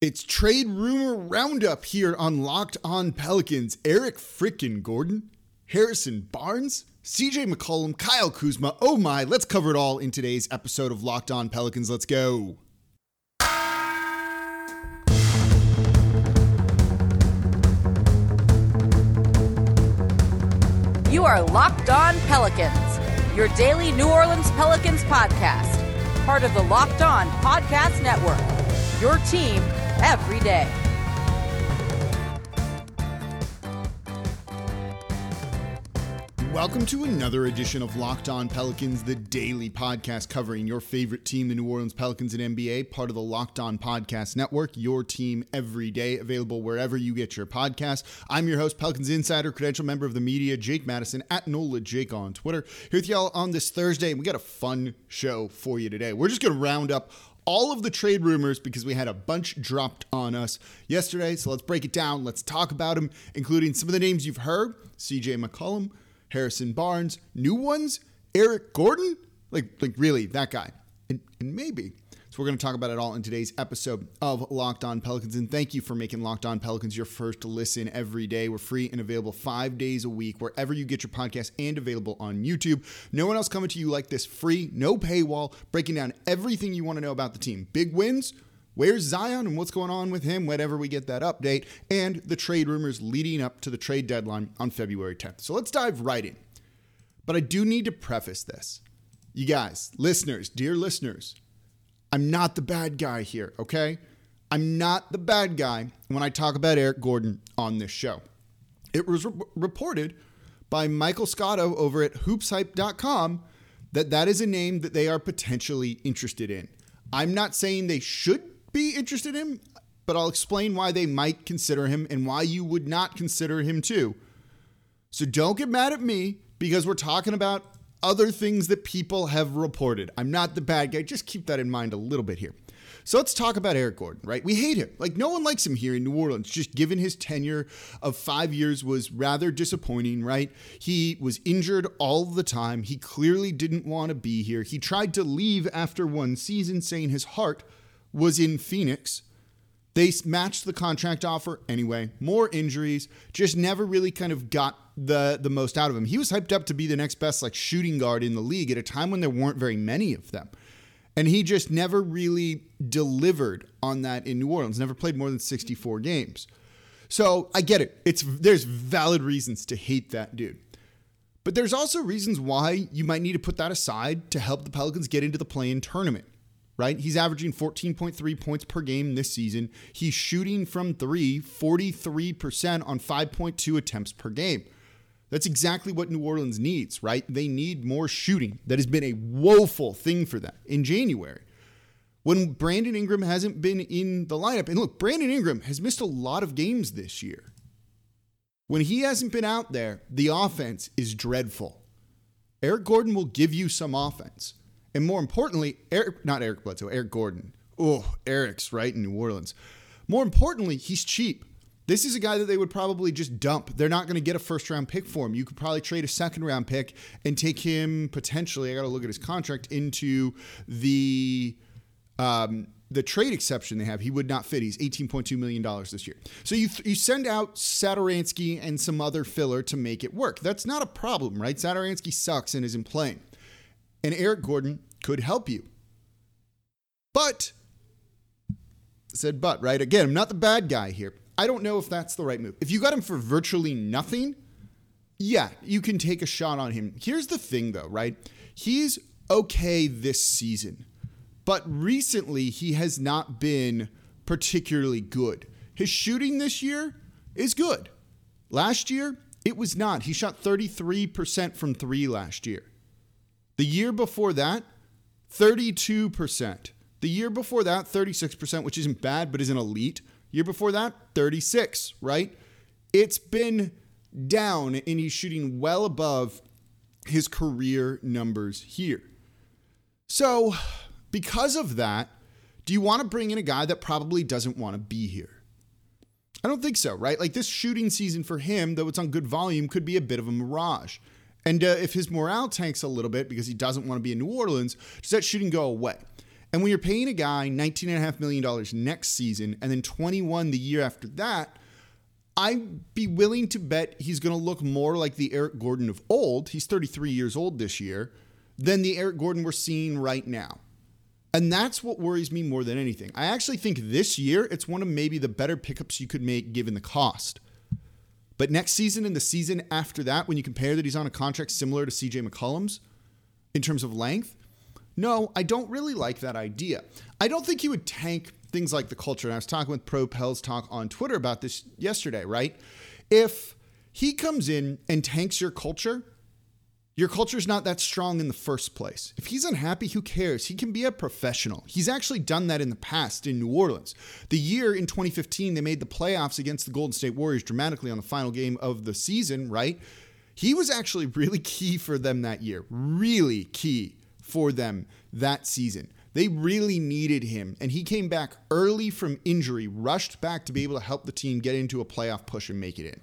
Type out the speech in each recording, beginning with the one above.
It's trade rumor roundup here on Locked On Pelicans. Eric frickin' Gordon, Harrison Barnes, CJ McCollum, Kyle Kuzma. Oh my, let's cover it all in today's episode of Locked On Pelicans. Let's go. You are Locked On Pelicans, your daily New Orleans Pelicans podcast, part of the Locked On Podcast Network. Your team every day. Welcome to another edition of Locked On Pelicans, the daily podcast covering your favorite team, the New Orleans Pelicans and NBA, part of the Locked On Podcast Network, your team every day, available wherever you get your podcasts. I'm your host, Pelicans Insider, credential member of the media, Jake Madison, at NOLA Jake on Twitter. Here with y'all on this Thursday, and we got a fun show for you today. We're just going to round up all of the trade rumors because we had a bunch dropped on us yesterday. So let's break it down. Let's talk about them, including some of the names you've heard CJ McCollum, Harrison Barnes, new ones, Eric Gordon. Like, like really, that guy. And, and maybe we're going to talk about it all in today's episode of Locked On Pelicans. And thank you for making Locked On Pelicans your first listen every day. We're free and available five days a week wherever you get your podcast and available on YouTube. No one else coming to you like this free, no paywall, breaking down everything you want to know about the team. Big wins. Where's Zion and what's going on with him whenever we get that update, and the trade rumors leading up to the trade deadline on February 10th. So let's dive right in. But I do need to preface this. You guys, listeners, dear listeners, I'm not the bad guy here, okay? I'm not the bad guy when I talk about Eric Gordon on this show. It was re- reported by Michael Scotto over at hoopshype.com that that is a name that they are potentially interested in. I'm not saying they should be interested in, but I'll explain why they might consider him and why you would not consider him too. So don't get mad at me because we're talking about other things that people have reported. I'm not the bad guy. Just keep that in mind a little bit here. So let's talk about Eric Gordon, right? We hate him. Like, no one likes him here in New Orleans, just given his tenure of five years was rather disappointing, right? He was injured all the time. He clearly didn't want to be here. He tried to leave after one season, saying his heart was in Phoenix. They matched the contract offer anyway. More injuries, just never really kind of got the the most out of him. He was hyped up to be the next best like shooting guard in the league at a time when there weren't very many of them. And he just never really delivered on that in New Orleans. Never played more than 64 games. So, I get it. It's there's valid reasons to hate that dude. But there's also reasons why you might need to put that aside to help the Pelicans get into the play-in tournament right? He's averaging 14.3 points per game this season. He's shooting from three 43% on 5.2 attempts per game. That's exactly what New Orleans needs, right? They need more shooting. That has been a woeful thing for them in January. When Brandon Ingram hasn't been in the lineup, and look, Brandon Ingram has missed a lot of games this year. When he hasn't been out there, the offense is dreadful. Eric Gordon will give you some offense. And more importantly, Eric, not Eric Bledsoe, Eric Gordon. Oh, Eric's right in New Orleans. More importantly, he's cheap. This is a guy that they would probably just dump. They're not going to get a first round pick for him. You could probably trade a second round pick and take him potentially. I got to look at his contract into the um, the trade exception they have. He would not fit. He's eighteen point two million dollars this year. So you you send out Satoransky and some other filler to make it work. That's not a problem, right? Satoransky sucks and isn't playing and Eric Gordon could help you. But, said but, right? Again, I'm not the bad guy here. I don't know if that's the right move. If you got him for virtually nothing, yeah, you can take a shot on him. Here's the thing, though, right? He's okay this season, but recently he has not been particularly good. His shooting this year is good. Last year, it was not. He shot 33% from three last year. The year before that, 32%. The year before that, 36%, which isn't bad, but isn't elite. Year before that, 36, right? It's been down, and he's shooting well above his career numbers here. So, because of that, do you want to bring in a guy that probably doesn't want to be here? I don't think so, right? Like this shooting season for him, though it's on good volume, could be a bit of a mirage. And uh, if his morale tanks a little bit because he doesn't want to be in New Orleans, does that shooting go away? And when you're paying a guy $19.5 million next season and then 21 the year after that, I'd be willing to bet he's going to look more like the Eric Gordon of old. He's 33 years old this year than the Eric Gordon we're seeing right now. And that's what worries me more than anything. I actually think this year it's one of maybe the better pickups you could make given the cost. But next season and the season after that, when you compare that he's on a contract similar to CJ McCollum's in terms of length, no, I don't really like that idea. I don't think he would tank things like the culture. And I was talking with Pro Pels Talk on Twitter about this yesterday, right? If he comes in and tanks your culture, your culture's not that strong in the first place. If he's unhappy, who cares? He can be a professional. He's actually done that in the past in New Orleans. The year in 2015, they made the playoffs against the Golden State Warriors dramatically on the final game of the season, right? He was actually really key for them that year, really key for them that season. They really needed him, and he came back early from injury, rushed back to be able to help the team get into a playoff push and make it in.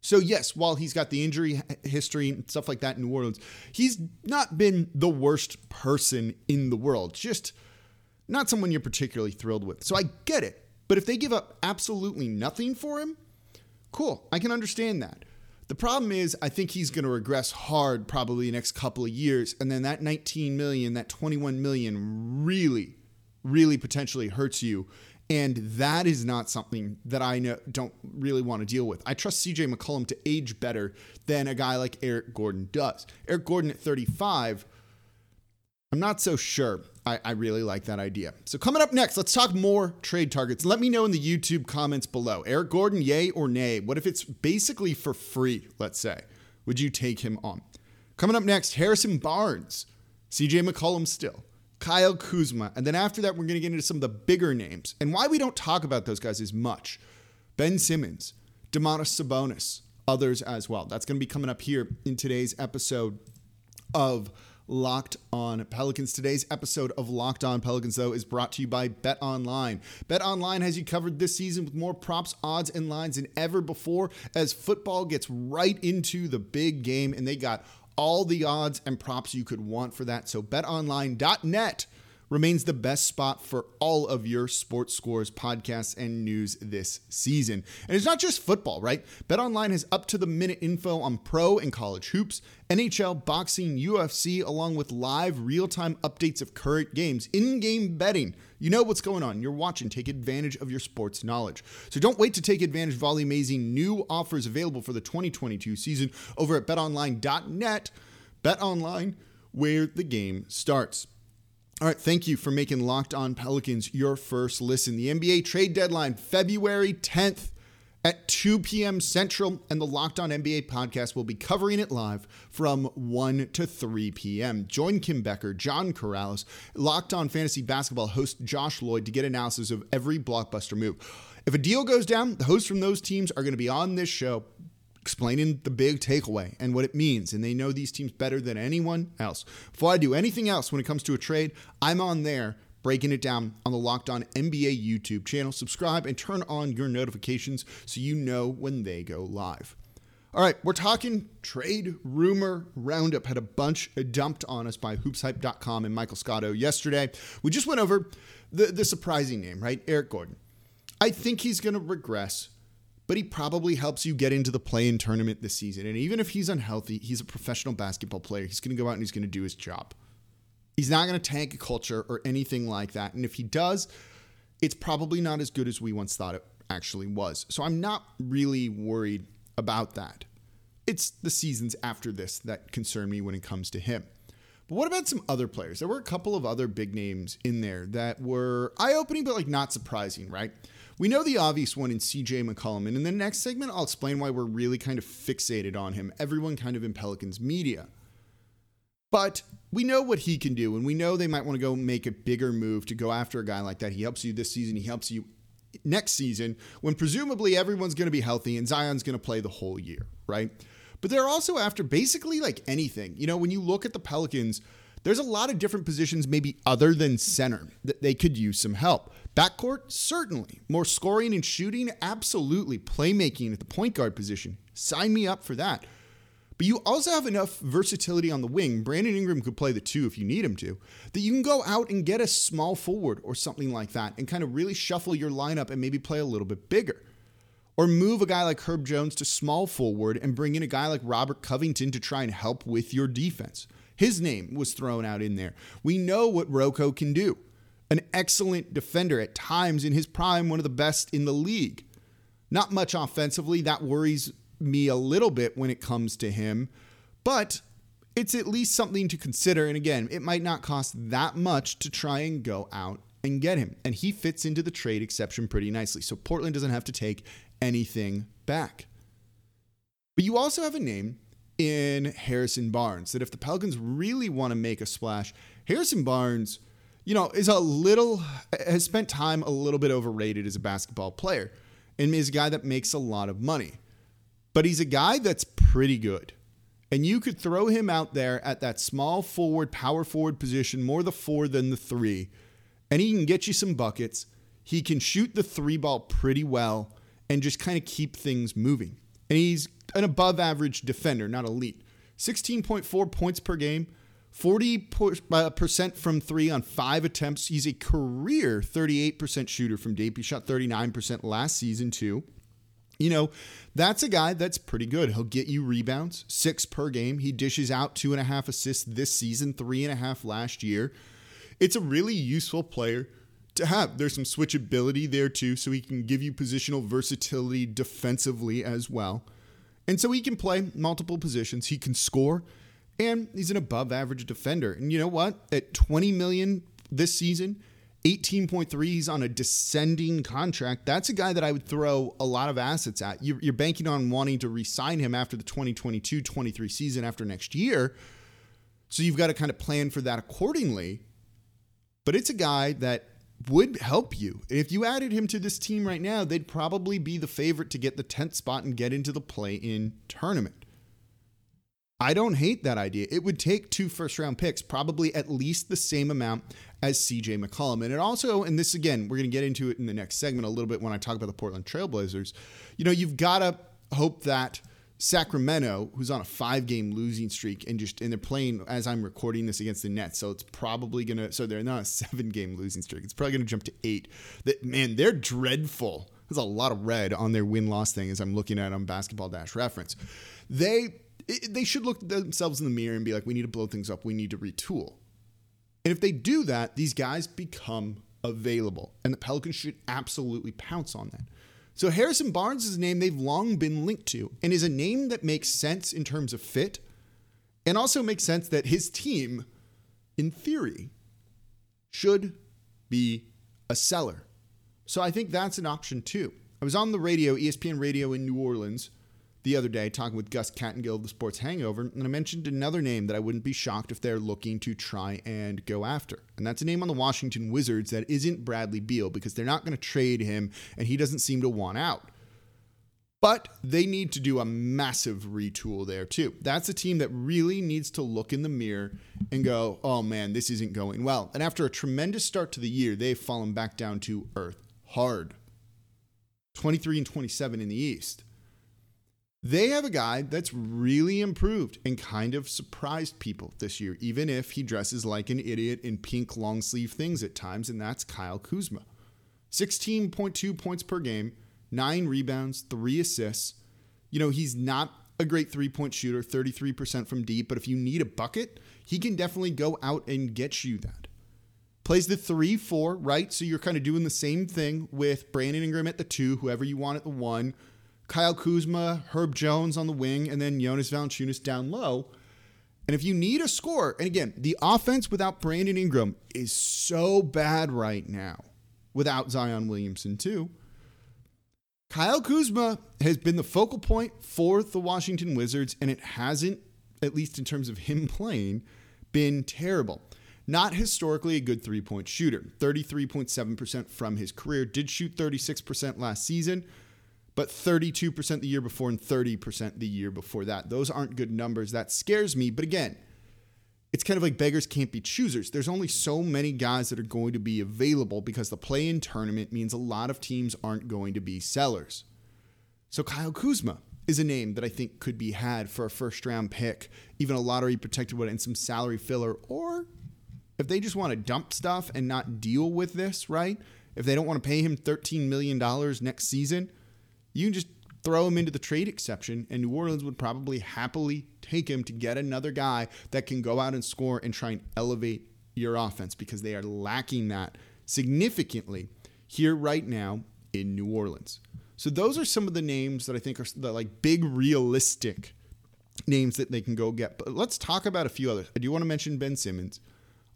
So, yes, while he's got the injury history and stuff like that in New Orleans, he's not been the worst person in the world. Just not someone you're particularly thrilled with. So, I get it. But if they give up absolutely nothing for him, cool. I can understand that. The problem is, I think he's going to regress hard probably the next couple of years. And then that 19 million, that 21 million really, really potentially hurts you and that is not something that I know, don't really want to deal with. I trust CJ McCollum to age better than a guy like Eric Gordon does. Eric Gordon at 35, I'm not so sure. I, I, really like that idea. So, coming up next, let's talk more trade targets. Let me know in the YouTube comments below. Eric Gordon, yay or nay? What if it's basically for free, let's say? Would you take him on? Coming up next, Harrison Barnes, CJ McCollum still. Kyle Kuzma. And then after that, we're going to get into some of the bigger names and why we don't talk about those guys as much. Ben Simmons, Domantas Sabonis, others as well. That's going to be coming up here in today's episode of Locked On Pelicans. Today's episode of Locked On Pelicans, though, is brought to you by Bet Online. Bet Online has you covered this season with more props, odds, and lines than ever before as football gets right into the big game, and they got all the odds and props you could want for that. So betonline.net remains the best spot for all of your sports scores, podcasts, and news this season. And it's not just football, right? BetOnline has up to the minute info on pro and college hoops, NHL, boxing, UFC, along with live real time updates of current games, in game betting. You know what's going on. You're watching. Take advantage of your sports knowledge. So don't wait to take advantage of all the amazing new offers available for the 2022 season over at betonline.net. BetOnline, where the game starts. All right, thank you for making Locked On Pelicans your first listen. The NBA trade deadline, February 10th at 2 p.m. Central, and the Locked On NBA podcast will be covering it live from 1 to 3 p.m. Join Kim Becker, John Karalis, Locked On Fantasy Basketball host Josh Lloyd to get analysis of every blockbuster move. If a deal goes down, the hosts from those teams are going to be on this show explaining the big takeaway and what it means. And they know these teams better than anyone else. Before I do anything else when it comes to a trade, I'm on there breaking it down on the Locked On NBA YouTube channel. Subscribe and turn on your notifications so you know when they go live. All right, we're talking trade rumor roundup. Had a bunch dumped on us by hoopshype.com and Michael Scotto yesterday. We just went over the, the surprising name, right? Eric Gordon. I think he's going to regress but he probably helps you get into the play in tournament this season. And even if he's unhealthy, he's a professional basketball player. He's going to go out and he's going to do his job. He's not going to tank a culture or anything like that. And if he does, it's probably not as good as we once thought it actually was. So I'm not really worried about that. It's the seasons after this that concern me when it comes to him. But what about some other players? There were a couple of other big names in there that were eye opening, but like not surprising, right? We know the obvious one in CJ McCollum, and in the next segment, I'll explain why we're really kind of fixated on him, everyone kind of in Pelicans media. But we know what he can do, and we know they might want to go make a bigger move to go after a guy like that. He helps you this season, he helps you next season, when presumably everyone's going to be healthy and Zion's going to play the whole year, right? But they're also after basically like anything. You know, when you look at the Pelicans, there's a lot of different positions, maybe other than center, that they could use some help. Backcourt, certainly. More scoring and shooting, absolutely. Playmaking at the point guard position, sign me up for that. But you also have enough versatility on the wing. Brandon Ingram could play the two if you need him to, that you can go out and get a small forward or something like that and kind of really shuffle your lineup and maybe play a little bit bigger. Or move a guy like Herb Jones to small forward and bring in a guy like Robert Covington to try and help with your defense. His name was thrown out in there. We know what Rocco can do. An excellent defender at times in his prime, one of the best in the league. Not much offensively. That worries me a little bit when it comes to him, but it's at least something to consider. And again, it might not cost that much to try and go out and get him. And he fits into the trade exception pretty nicely. So Portland doesn't have to take anything back. But you also have a name in Harrison Barnes that if the Pelicans really want to make a splash, Harrison Barnes, you know, is a little, has spent time a little bit overrated as a basketball player and is a guy that makes a lot of money. But he's a guy that's pretty good. And you could throw him out there at that small forward, power forward position, more the four than the three, and he can get you some buckets. He can shoot the three ball pretty well and just kind of keep things moving. And he's an above average defender, not elite. 16.4 points per game, 40% uh, from three on five attempts. He's a career 38% shooter from deep. He shot 39% last season, too. You know, that's a guy that's pretty good. He'll get you rebounds, six per game. He dishes out two and a half assists this season, three and a half last year. It's a really useful player to have. There's some switchability there too, so he can give you positional versatility defensively as well. And so he can play multiple positions. He can score, and he's an above average defender. And you know what? At 20 million this season, 18.3, he's on a descending contract. That's a guy that I would throw a lot of assets at. You're, you're banking on wanting to re sign him after the 2022 23 season after next year. So you've got to kind of plan for that accordingly. But it's a guy that would help you. If you added him to this team right now, they'd probably be the favorite to get the 10th spot and get into the play in tournament. I don't hate that idea. It would take two first round picks, probably at least the same amount as CJ McCollum. And it also, and this again, we're going to get into it in the next segment a little bit when I talk about the Portland Trailblazers. You know, you've got to hope that Sacramento, who's on a five game losing streak, and just and they're playing as I'm recording this against the Nets, so it's probably gonna so they're not a seven game losing streak. It's probably gonna jump to eight. That man, they're dreadful. There's a lot of red on their win loss thing as I'm looking at on Basketball Dash Reference. They they should look themselves in the mirror and be like, we need to blow things up. We need to retool. And if they do that, these guys become available, and the Pelicans should absolutely pounce on that. So Harrison Barnes is a name they've long been linked to and is a name that makes sense in terms of fit and also makes sense that his team, in theory, should be a seller. So I think that's an option too. I was on the radio, ESPN radio in New Orleans, the other day talking with Gus Kattengell of the Sports Hangover, and I mentioned another name that I wouldn't be shocked if they're looking to try and go after. And that's a name on the Washington Wizards that isn't Bradley Beal because they're not going to trade him and he doesn't seem to want out. But they need to do a massive retool there too. That's a team that really needs to look in the mirror and go, oh man, this isn't going well. And after a tremendous start to the year, they've fallen back down to earth hard. 23 and 27 in the East. They have a guy that's really improved and kind of surprised people this year, even if he dresses like an idiot in pink long sleeve things at times, and that's Kyle Kuzma. 16.2 points per game, nine rebounds, three assists. You know, he's not a great three point shooter, 33% from deep, but if you need a bucket, he can definitely go out and get you that. Plays the 3 4, right? So you're kind of doing the same thing with Brandon Ingram at the 2, whoever you want at the 1. Kyle Kuzma, Herb Jones on the wing, and then Jonas Valanciunas down low. And if you need a score, and again, the offense without Brandon Ingram is so bad right now, without Zion Williamson too. Kyle Kuzma has been the focal point for the Washington Wizards, and it hasn't, at least in terms of him playing, been terrible. Not historically a good three point shooter. 33.7% from his career. Did shoot 36% last season but 32% the year before and 30% the year before that. Those aren't good numbers. That scares me. But again, it's kind of like beggars can't be choosers. There's only so many guys that are going to be available because the play in tournament means a lot of teams aren't going to be sellers. So Kyle Kuzma is a name that I think could be had for a first round pick, even a lottery protected one and some salary filler. Or if they just want to dump stuff and not deal with this, right? If they don't want to pay him $13 million next season, you can just throw him into the trade exception, and New Orleans would probably happily take him to get another guy that can go out and score and try and elevate your offense because they are lacking that significantly here right now in New Orleans. So those are some of the names that I think are the like big realistic names that they can go get. But let's talk about a few others. I do want to mention Ben Simmons.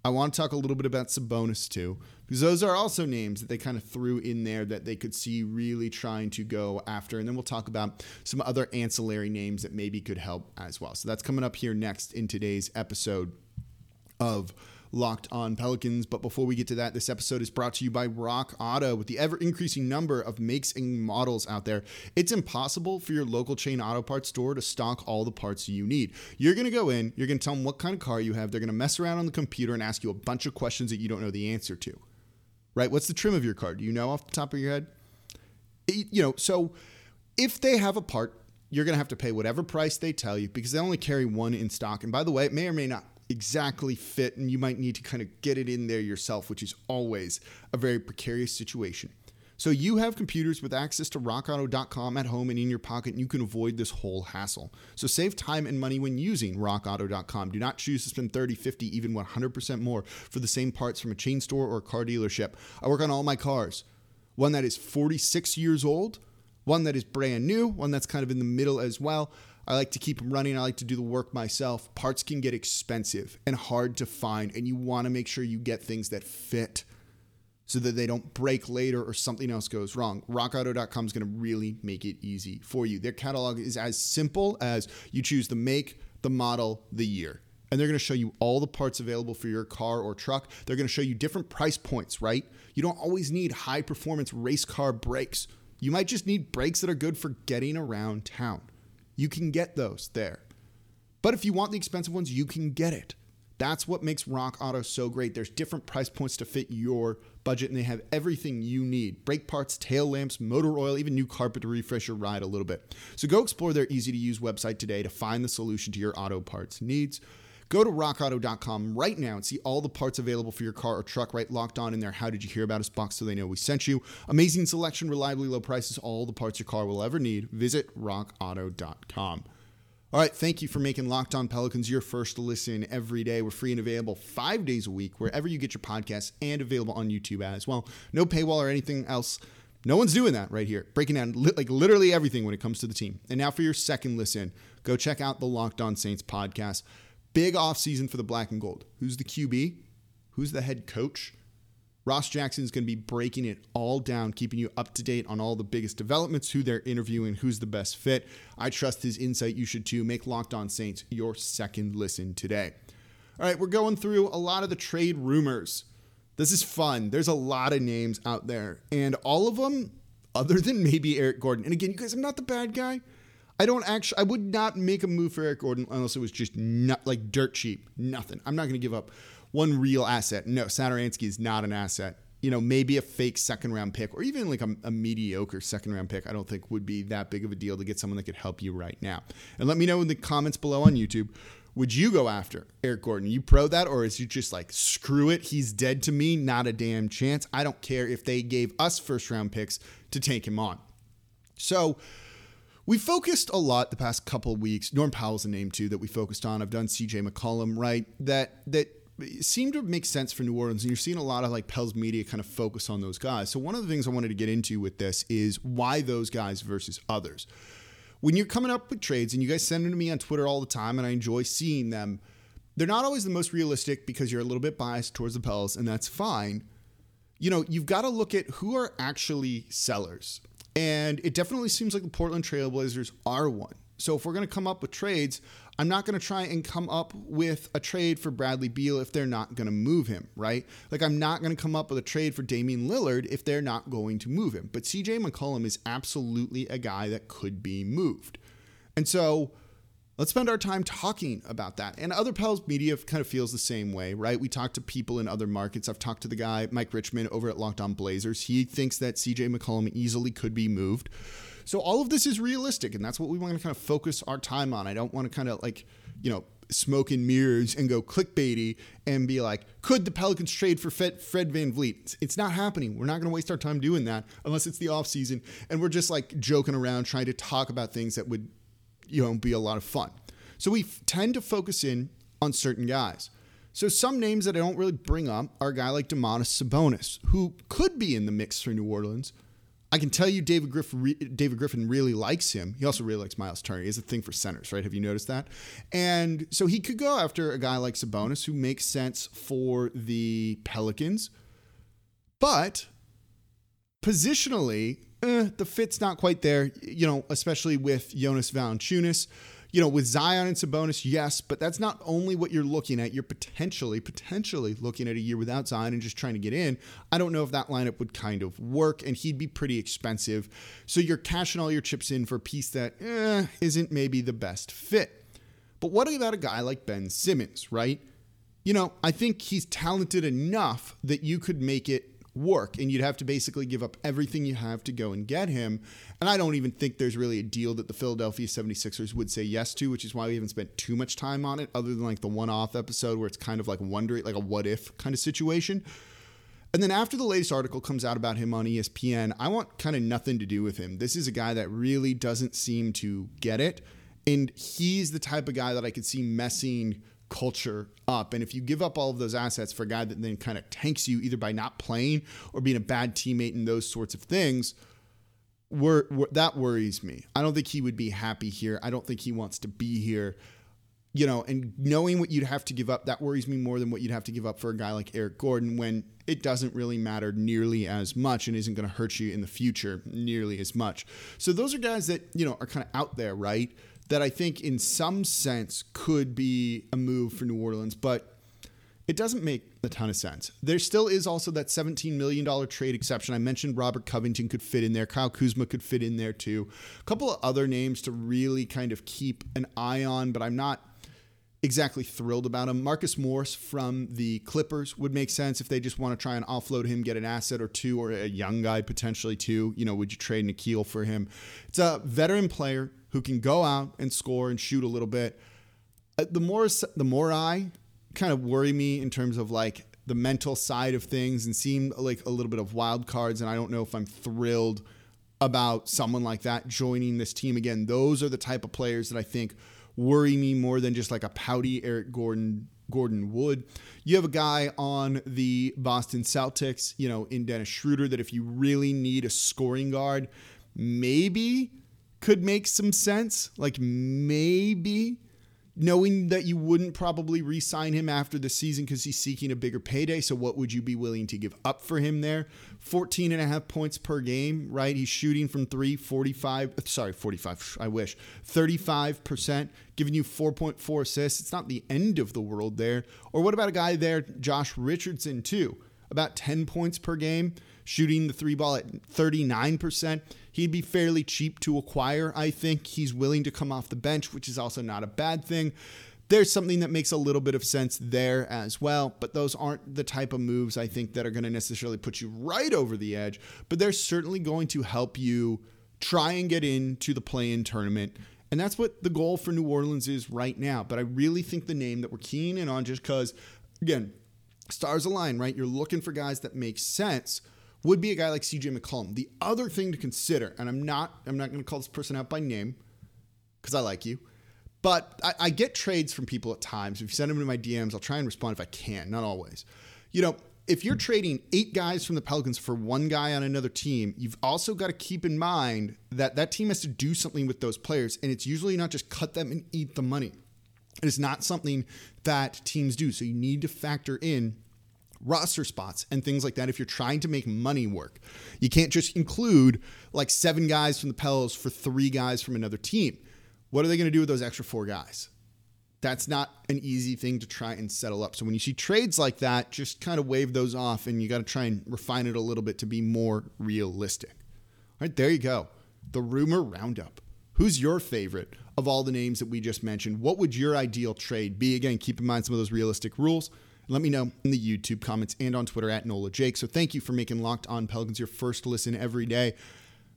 I want to talk a little bit about Sabonis too, because those are also names that they kind of threw in there that they could see really trying to go after. And then we'll talk about some other ancillary names that maybe could help as well. So that's coming up here next in today's episode of Locked on Pelicans. But before we get to that, this episode is brought to you by Rock Auto. With the ever increasing number of makes and models out there, it's impossible for your local chain auto parts store to stock all the parts you need. You're going to go in, you're going to tell them what kind of car you have, they're going to mess around on the computer and ask you a bunch of questions that you don't know the answer to. Right? What's the trim of your car? Do you know off the top of your head? It, you know, so if they have a part, you're going to have to pay whatever price they tell you because they only carry one in stock. And by the way, it may or may not exactly fit, and you might need to kind of get it in there yourself, which is always a very precarious situation. So you have computers with access to rockauto.com at home and in your pocket, and you can avoid this whole hassle. So save time and money when using rockauto.com. Do not choose to spend 30, 50, even 100% more for the same parts from a chain store or a car dealership. I work on all my cars. One that is 46 years old, one that is brand new, one that's kind of in the middle as well. I like to keep them running. I like to do the work myself. Parts can get expensive and hard to find, and you want to make sure you get things that fit so that they don't break later or something else goes wrong. RockAuto.com is going to really make it easy for you. Their catalog is as simple as you choose the make, the model, the year. And they're going to show you all the parts available for your car or truck. They're going to show you different price points, right? You don't always need high performance race car brakes. You might just need brakes that are good for getting around town. You can get those there. But if you want the expensive ones, you can get it. That's what makes Rock Auto so great. There's different price points to fit your budget, and they have everything you need brake parts, tail lamps, motor oil, even new carpet to refresh your ride a little bit. So go explore their easy to use website today to find the solution to your auto parts needs. Go to rockauto.com right now and see all the parts available for your car or truck right locked on in there. How did you hear about us box so they know we sent you? Amazing selection, reliably low prices, all the parts your car will ever need. Visit rockauto.com. All right, thank you for making Locked On Pelicans your first listen every day. We're free and available five days a week wherever you get your podcasts and available on YouTube as well. No paywall or anything else. No one's doing that right here, breaking down li- like literally everything when it comes to the team. And now for your second listen, go check out the Locked On Saints podcast. Big offseason for the black and gold. Who's the QB? Who's the head coach? Ross Jackson is going to be breaking it all down, keeping you up to date on all the biggest developments, who they're interviewing, who's the best fit. I trust his insight. You should too. Make Locked On Saints your second listen today. All right, we're going through a lot of the trade rumors. This is fun. There's a lot of names out there, and all of them, other than maybe Eric Gordon. And again, you guys, I'm not the bad guy. I don't actually. I would not make a move for Eric Gordon unless it was just not like dirt cheap. Nothing. I'm not going to give up one real asset. No, Satoransky is not an asset. You know, maybe a fake second round pick or even like a, a, mediocre second round pick, I don't think would be that big of a deal to get someone that could help you right now. And let me know in the comments below on YouTube. Would you go after Eric Gordon? You pro that, or is you just like, screw it, he's dead to me, not a damn chance? I don't care if they gave us first round picks to take him on. So, we focused a lot the past couple weeks. Norm Powell's a name too that we focused on. I've done CJ McCollum, right? That that seemed to make sense for New Orleans, and you're seeing a lot of like Pels media kind of focus on those guys. So one of the things I wanted to get into with this is why those guys versus others. When you're coming up with trades, and you guys send them to me on Twitter all the time, and I enjoy seeing them, they're not always the most realistic because you're a little bit biased towards the Pels, and that's fine. You know, you've got to look at who are actually sellers. And it definitely seems like the Portland Trailblazers are one. So if we're going to come up with trades, I'm not going to try and come up with a trade for Bradley Beal if they're not going to move him, right? Like I'm not going to come up with a trade for Damian Lillard if they're not going to move him. But CJ McCollum is absolutely a guy that could be moved. And so let's spend our time talking about that. And other Pels media kind of feels the same way, right? We talk to people in other markets. I've talked to the guy, Mike Richman, over at Locked On Blazers. He thinks that CJ McCollum easily could be moved. So all of this is realistic, and that's what we want to kind of focus our time on. I don't want to kind of like, you know, smoke and mirrors and go clickbaity and be like, could the Pelicans trade for Fred, Fred VanVleet? It's not happening. We're not going to waste our time doing that unless it's the offseason. And we're just like joking around trying to talk about things that would, you know, be a lot of fun. So we f- tend to focus in on certain guys. So some names that I don't really bring up are a guy like Domantas Sabonis, who could be in the mix for New Orleans. I can tell you David Griffin, David Griffin really likes him. He also really likes Miles Turner. He has a thing for centers, right? Have you noticed that? And so he could go after a guy like Sabonis who makes sense for the Pelicans. But positionally, eh, the fit's not quite there, you know, especially with Jonas Valanciunas you know, with Zion and Sabonis, yes, but that's not only what you're looking at. You're potentially, potentially looking at a year without Zion and just trying to get in. I don't know if that lineup would kind of work, and he'd be pretty expensive. So you're cashing all your chips in for a piece that eh, isn't maybe the best fit. But what about a guy like Ben Simmons, right? You know, I think he's talented enough that you could make it work and you'd have to basically give up everything you have to go and get him. And I don't even think there's really a deal that the Philadelphia 76ers would say yes to, which is why we haven't spent too much time on it other than like the one-off episode where it's kind of like wondering like a what if kind of situation. And then after the latest article comes out about him on ESPN, I want kind of nothing to do with him. This is a guy that really doesn't seem to get it. And he's the type of guy that I could see messing culture up. And if you give up all of those assets for a guy that then kind of tanks you either by not playing or being a bad teammate and those sorts of things, that worries me. I don't think he would be happy here. I don't think he wants to be here. You know, and knowing what you'd have to give up, that worries me more than what you'd have to give up for a guy like Eric Gordon when it doesn't really matter nearly as much and isn't going to hurt you in the future nearly as much. So those are guys that, you know, are kind of out there, right? That I think in some sense could be a move for New Orleans, but it doesn't make a ton of sense. There still is also that $17 million trade exception. I mentioned Robert Covington could fit in there. Kyle Kuzma could fit in there too. A couple of other names to really kind of keep an eye on, but I'm not exactly thrilled about him. Marcus Morris from the Clippers would make sense if they just want to try and offload him, get an asset or two, or a young guy potentially too. You know, would you trade Nickeil for him? It's a veteran player who can go out and score and shoot a little bit. Uh, the more the more I kind of worry me in terms of like the mental side of things and seem like a little bit of wild cards and I don't know if I'm thrilled about someone like that joining this team again. Those are the type of players that I think worry me more than just like a pouty Eric Gordon Gordon Wood. You have a guy on the Boston Celtics, you know, in Dennis Schroeder that if you really need a scoring guard, maybe could make some sense. Like maybe knowing that you wouldn't probably re sign him after the season because he's seeking a bigger payday. So, what would you be willing to give up for him there? 14 and a half points per game, right? He's shooting from three, 45, uh, sorry, 45, I wish, 35%, giving you 4.4 assists. It's not the end of the world there. Or what about a guy there, Josh Richardson, too? About 10 points per game, shooting the three ball at 39%. He'd be fairly cheap to acquire, I think. He's willing to come off the bench, which is also not a bad thing. There's something that makes a little bit of sense there as well, but those aren't the type of moves I think that are going to necessarily put you right over the edge, but they're certainly going to help you try and get into the play in tournament. And that's what the goal for New Orleans is right now. But I really think the name that we're keen in on, just because, again, stars align, right? You're looking for guys that make sense would be a guy like CJ McCollum. The other thing to consider, and I'm not I'm not going to call this person out by name because I like you, but I, I, get trades from people at times. If you send them to my DMs, I'll try and respond if I can, not always. You know, if you're trading eight guys from the Pelicans for one guy on another team, you've also got to keep in mind that that team has to do something with those players, and it's usually not just cut them and eat the money. It is not something that teams do. So you need to factor in roster spots and things like that if you're trying to make money work. You can't just include like seven guys from the Pels for three guys from another team. What are they going to do with those extra four guys? That's not an easy thing to try and settle up. So when you see trades like that, just kind of wave those off and you got to try and refine it a little bit to be more realistic. All right, there you go. The rumor roundup. Who's your favorite of all the names that we just mentioned? What would your ideal trade be? Again, keep in mind some of those realistic rules. Let me know in the YouTube comments and on Twitter at NOLA Jake. So thank you for making Locked On Pelicans your first listen every day.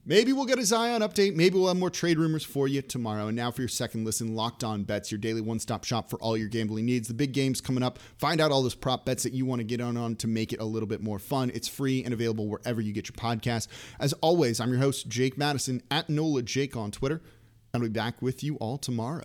Maybe we'll get a Zion update. Maybe we'll have more trade rumors for you tomorrow. And now for your second listen, Locked On Bets, your daily one stop shop for all your gambling needs. The big game's coming up. Find out all those prop bets that you want to get on, on to make it a little bit more fun. It's free and available wherever you get your podcast. As always, I'm your host, Jake Madison, at NOLA Jake on Twitter. I'll be back with you all tomorrow.